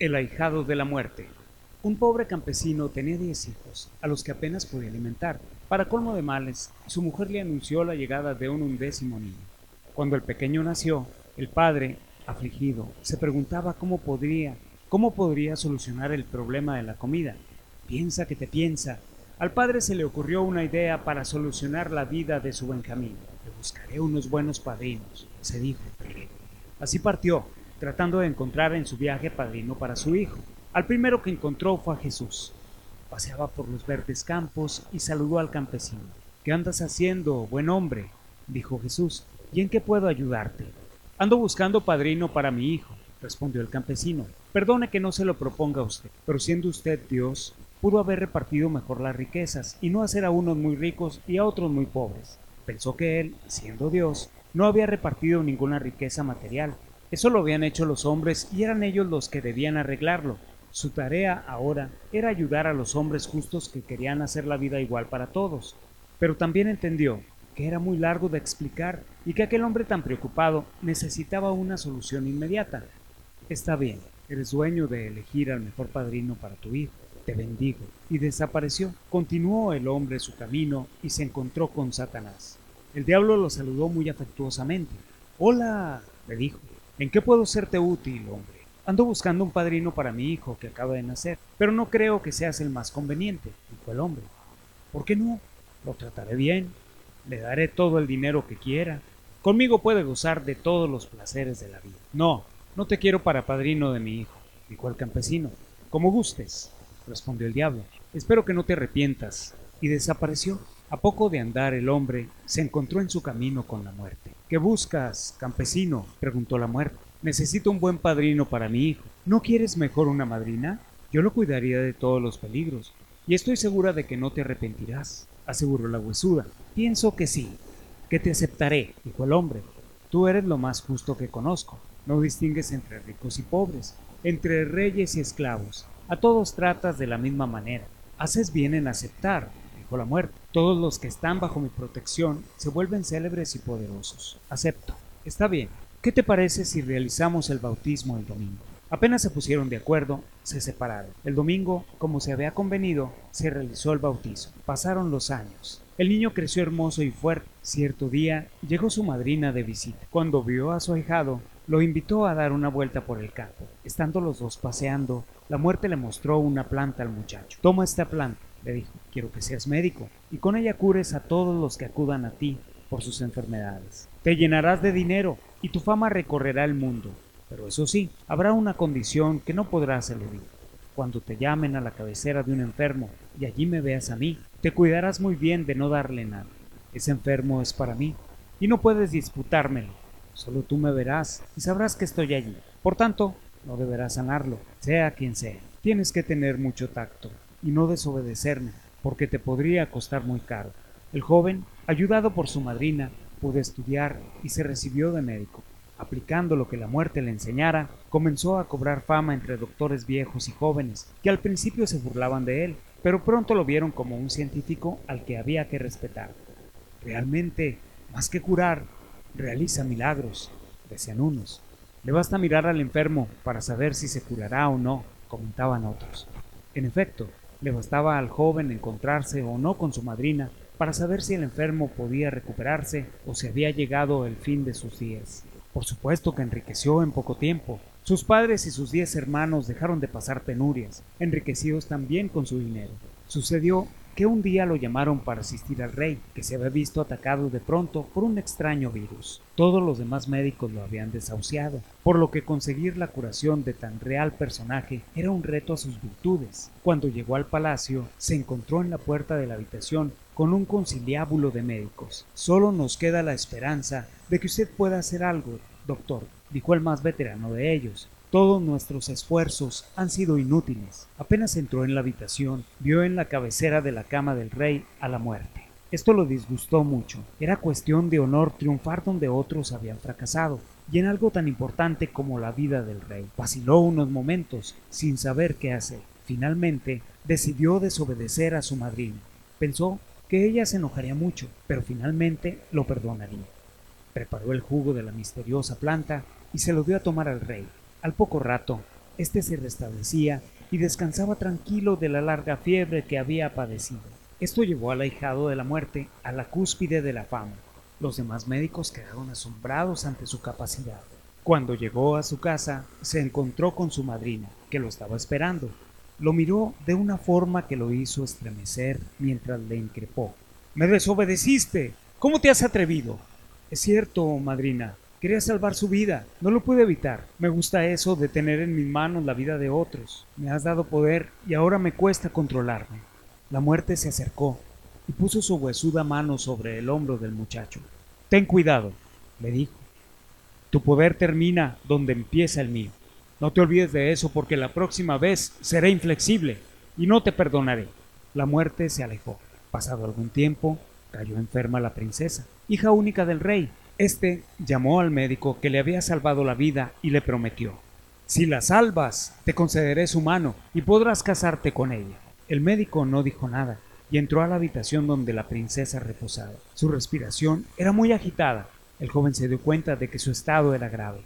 El ahijado de la muerte. Un pobre campesino tenía diez hijos, a los que apenas podía alimentar. Para colmo de males, su mujer le anunció la llegada de un undécimo niño. Cuando el pequeño nació, el padre, afligido, se preguntaba cómo podría, cómo podría solucionar el problema de la comida. Piensa que te piensa. Al padre se le ocurrió una idea para solucionar la vida de su Benjamín. Le buscaré unos buenos padrinos, se dijo. Así partió, tratando de encontrar en su viaje padrino para su hijo. Al primero que encontró fue a Jesús. Paseaba por los verdes campos y saludó al campesino. ¿Qué andas haciendo, buen hombre? dijo Jesús. ¿Y en qué puedo ayudarte? Ando buscando padrino para mi hijo, respondió el campesino. Perdone que no se lo proponga a usted, pero siendo usted Dios, pudo haber repartido mejor las riquezas y no hacer a unos muy ricos y a otros muy pobres. Pensó que él, siendo Dios, no había repartido ninguna riqueza material, eso lo habían hecho los hombres y eran ellos los que debían arreglarlo. Su tarea ahora era ayudar a los hombres justos que querían hacer la vida igual para todos. Pero también entendió que era muy largo de explicar y que aquel hombre tan preocupado necesitaba una solución inmediata. Está bien, eres dueño de elegir al mejor padrino para tu hijo. Te bendigo. Y desapareció. Continuó el hombre su camino y se encontró con Satanás. El diablo lo saludó muy afectuosamente. Hola, le dijo. ¿En qué puedo serte útil, hombre? Ando buscando un padrino para mi hijo que acaba de nacer, pero no creo que seas el más conveniente, dijo el hombre. ¿Por qué no? Lo trataré bien, le daré todo el dinero que quiera. Conmigo puede gozar de todos los placeres de la vida. No, no te quiero para padrino de mi hijo, dijo el campesino. Como gustes, respondió el diablo. Espero que no te arrepientas. Y desapareció. A poco de andar el hombre se encontró en su camino con la muerte. ¿Qué buscas, campesino? preguntó la muerte. Necesito un buen padrino para mi hijo. ¿No quieres mejor una madrina? Yo lo cuidaría de todos los peligros, y estoy segura de que no te arrepentirás, aseguró la huesuda. Pienso que sí, que te aceptaré, dijo el hombre. Tú eres lo más justo que conozco. No distingues entre ricos y pobres, entre reyes y esclavos. A todos tratas de la misma manera. Haces bien en aceptar, la muerte. Todos los que están bajo mi protección se vuelven célebres y poderosos. Acepto. Está bien. ¿Qué te parece si realizamos el bautismo el domingo? Apenas se pusieron de acuerdo, se separaron. El domingo, como se había convenido, se realizó el bautizo. Pasaron los años. El niño creció hermoso y fuerte. Cierto día llegó su madrina de visita. Cuando vio a su ahijado, lo invitó a dar una vuelta por el campo. Estando los dos paseando, la muerte le mostró una planta al muchacho. Toma esta planta le dijo, quiero que seas médico y con ella cures a todos los que acudan a ti por sus enfermedades. Te llenarás de dinero y tu fama recorrerá el mundo. Pero eso sí, habrá una condición que no podrás eludir. Cuando te llamen a la cabecera de un enfermo y allí me veas a mí, te cuidarás muy bien de no darle nada. Ese enfermo es para mí y no puedes disputármelo. Solo tú me verás y sabrás que estoy allí. Por tanto, no deberás sanarlo, sea quien sea. Tienes que tener mucho tacto y no desobedecerme, porque te podría costar muy caro. El joven, ayudado por su madrina, pudo estudiar y se recibió de médico. Aplicando lo que la muerte le enseñara, comenzó a cobrar fama entre doctores viejos y jóvenes, que al principio se burlaban de él, pero pronto lo vieron como un científico al que había que respetar. Realmente, más que curar, realiza milagros, decían unos. Le basta mirar al enfermo para saber si se curará o no, comentaban otros. En efecto, le bastaba al joven encontrarse o no con su madrina para saber si el enfermo podía recuperarse o si había llegado el fin de sus días. Por supuesto que enriqueció en poco tiempo. Sus padres y sus diez hermanos dejaron de pasar penurias, enriquecidos también con su dinero. Sucedió que un día lo llamaron para asistir al rey, que se había visto atacado de pronto por un extraño virus. Todos los demás médicos lo habían desahuciado, por lo que conseguir la curación de tan real personaje era un reto a sus virtudes. Cuando llegó al palacio, se encontró en la puerta de la habitación con un conciliábulo de médicos. Solo nos queda la esperanza de que usted pueda hacer algo, doctor, dijo el más veterano de ellos, todos nuestros esfuerzos han sido inútiles. Apenas entró en la habitación, vio en la cabecera de la cama del rey a la muerte. Esto lo disgustó mucho. Era cuestión de honor triunfar donde otros habían fracasado, y en algo tan importante como la vida del rey. Vaciló unos momentos, sin saber qué hacer. Finalmente, decidió desobedecer a su madrina. Pensó que ella se enojaría mucho, pero finalmente lo perdonaría. Preparó el jugo de la misteriosa planta y se lo dio a tomar al rey. Al poco rato, Este se restablecía y descansaba tranquilo de la larga fiebre que había padecido. Esto llevó al ahijado de la muerte a la cúspide de la fama. Los demás médicos quedaron asombrados ante su capacidad. Cuando llegó a su casa, se encontró con su madrina, que lo estaba esperando. Lo miró de una forma que lo hizo estremecer mientras le increpó. Me desobedeciste. ¿Cómo te has atrevido? Es cierto, madrina. Quería salvar su vida. No lo pude evitar. Me gusta eso de tener en mis manos la vida de otros. Me has dado poder y ahora me cuesta controlarme. La muerte se acercó y puso su huesuda mano sobre el hombro del muchacho. Ten cuidado, le dijo. Tu poder termina donde empieza el mío. No te olvides de eso porque la próxima vez seré inflexible y no te perdonaré. La muerte se alejó. Pasado algún tiempo, cayó enferma la princesa, hija única del rey. Este llamó al médico que le había salvado la vida y le prometió Si la salvas, te concederé su mano y podrás casarte con ella. El médico no dijo nada y entró a la habitación donde la princesa reposaba. Su respiración era muy agitada. El joven se dio cuenta de que su estado era grave.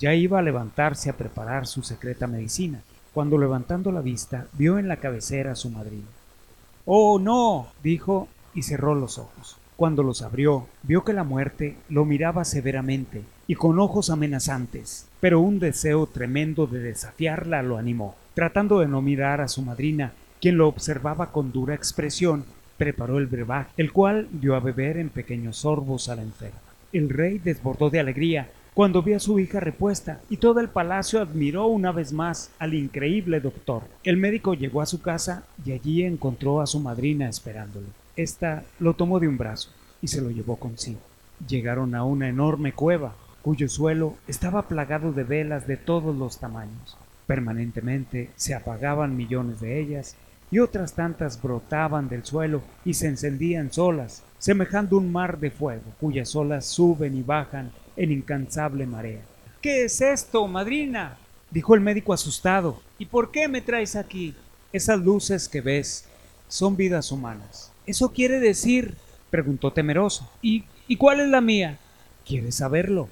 Ya iba a levantarse a preparar su secreta medicina, cuando levantando la vista vio en la cabecera a su madrina. Oh, no, dijo y cerró los ojos. Cuando los abrió, vio que la muerte lo miraba severamente y con ojos amenazantes, pero un deseo tremendo de desafiarla lo animó. Tratando de no mirar a su madrina, quien lo observaba con dura expresión, preparó el brebaje, el cual dio a beber en pequeños sorbos a la enferma. El rey desbordó de alegría cuando vio a su hija repuesta y todo el palacio admiró una vez más al increíble doctor. El médico llegó a su casa y allí encontró a su madrina esperándolo. Esta lo tomó de un brazo y se lo llevó consigo. Llegaron a una enorme cueva, cuyo suelo estaba plagado de velas de todos los tamaños. Permanentemente se apagaban millones de ellas y otras tantas brotaban del suelo y se encendían solas, semejando un mar de fuego, cuyas olas suben y bajan en incansable marea. ¿Qué es esto, madrina? dijo el médico asustado. ¿Y por qué me traes aquí? Esas luces que ves son vidas humanas. ¿Eso quiere decir? preguntó temeroso. ¿Y, ¿y cuál es la mía? ¿Quieres saberlo?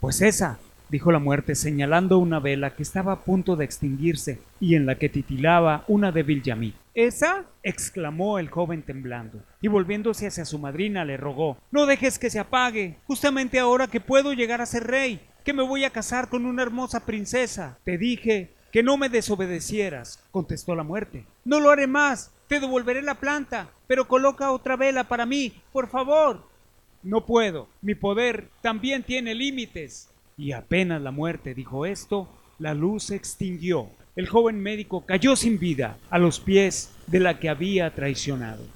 Pues esa, dijo la muerte señalando una vela que estaba a punto de extinguirse y en la que titilaba una débil llamita. ¿Esa? exclamó el joven temblando, y volviéndose hacia su madrina le rogó No dejes que se apague, justamente ahora que puedo llegar a ser rey, que me voy a casar con una hermosa princesa. Te dije que no me desobedecieras, contestó la muerte. No lo haré más, te devolveré la planta, pero coloca otra vela para mí, por favor. No puedo, mi poder también tiene límites. Y apenas la muerte dijo esto, la luz se extinguió. El joven médico cayó sin vida a los pies de la que había traicionado.